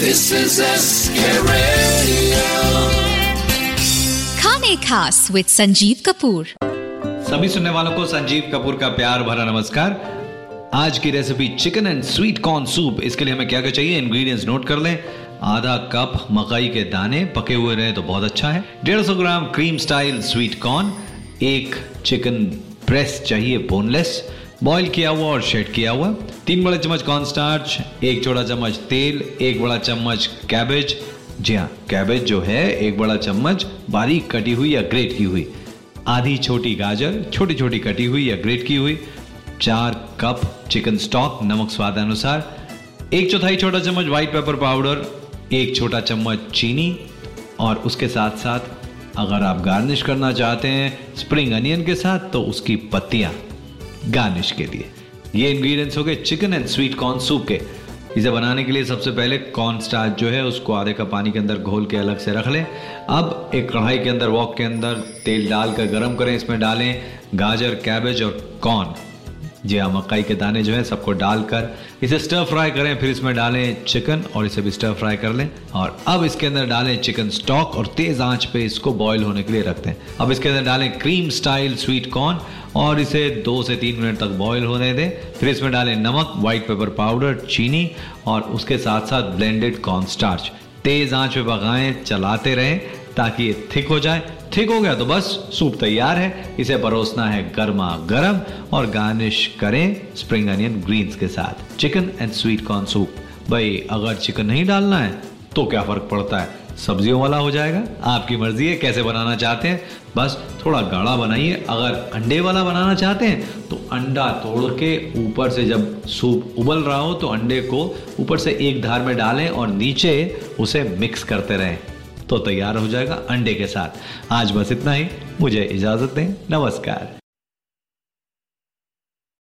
This is SK Radio. खाने खास with Sanjeev Kapoor. सभी सुनने वालों को संजीव कपूर का प्यार भरा नमस्कार। आज की recipe chicken and sweet corn soup इसके लिए हमें क्या क्या चाहिए? इंग्रेडिएंट्स नोट कर लें। आधा कप मकई के दाने पके हुए रहे तो बहुत अच्छा है। डेढ़ सौ gram cream style sweet corn एक चिकन ब्रेस्ट चाहिए बोनलेस बॉईल किया हुआ और शेड किया हुआ। तीन बड़े चम्मच कॉर्न स्टार्च एक छोटा चम्मच तेल, एक बड़ा चम्मच कैबेज जी हाँ कैबेज जो है, एक बड़ा चम्मच बारीक कटी हुई या ग्रेट की हुई। आधी छोटी गाजर छोटी छोटी कटी हुई या ग्रेट की हुई। चार कप चिकन स्टॉक नमक स्वाद अनुसार। एक चौथाई छोटा चम्मच व्हाइट पेपर पाउडर एक छोटा चम्मच चीनी। और उसके साथ साथ अगर आप गार्निश करना चाहते हैं स्प्रिंग अनियन के साथ तो उसकी पत्तियाँ। गार्निश के लिए। ये इंग्रेडिएंट्स हो गए chicken and sweet corn soup के। इसे बनाने के लिए सबसे पहले कॉर्न स्टार्च जो है, उसको आधे कप पानी के अंदर घोल के अलग से रख लें। अब एक कढ़ाई के अंदर वॉक के अंदर तेल डालकर गर्म करें। इसमें डालें गाजर कैबेज और कॉर्न जी हाँ मकई के दाने जो है सबको डालकर इसे स्टर फ्राई करें, फिर इसमें डालें चिकन और इसे भी स्टर फ्राई कर लें। और अब इसके अंदर डालें चिकन स्टॉक और तेज आँच पे इसको बॉईल होने के लिए रख दें। अब इसके अंदर डालें क्रीम स्टाइल स्वीट कॉर्न और इसे दो से तीन मिनट तक बॉईल होने दें। फिर इसमें डालें नमक व्हाइट पेपर पाउडर चीनी और उसके साथ साथ ब्लेंडेड कॉर्न स्टार्च तेज आँच पे पकाएँ चलाते रहें। ताकि ये थिक हो जाए। थिक हो गया तो बस सूप तैयार है। इसे परोसना है गर्मा गर्म और गार्निश करें स्प्रिंग अनियन ग्रीन्स के साथ। Chicken and sweet corn soup. भाई, अगर चिकन नहीं डालना है तो क्या फ़र्क पड़ता है? सब्जियों वाला हो जाएगा। आपकी मर्ज़ी है कैसे बनाना चाहते हैं। बस थोड़ा गाढ़ा बनाइए। अगर अंडे वाला बनाना चाहते हैं तो अंडा तोड़ के ऊपर से जब सूप उबल रहा हो तो अंडे को ऊपर से एक धार में डालें और नीचे उसे मिक्स करते रहें। तो तैयार हो जाएगा अंडे के साथ। आज बस इतना ही। मुझे इजाज़त दें। नमस्कार।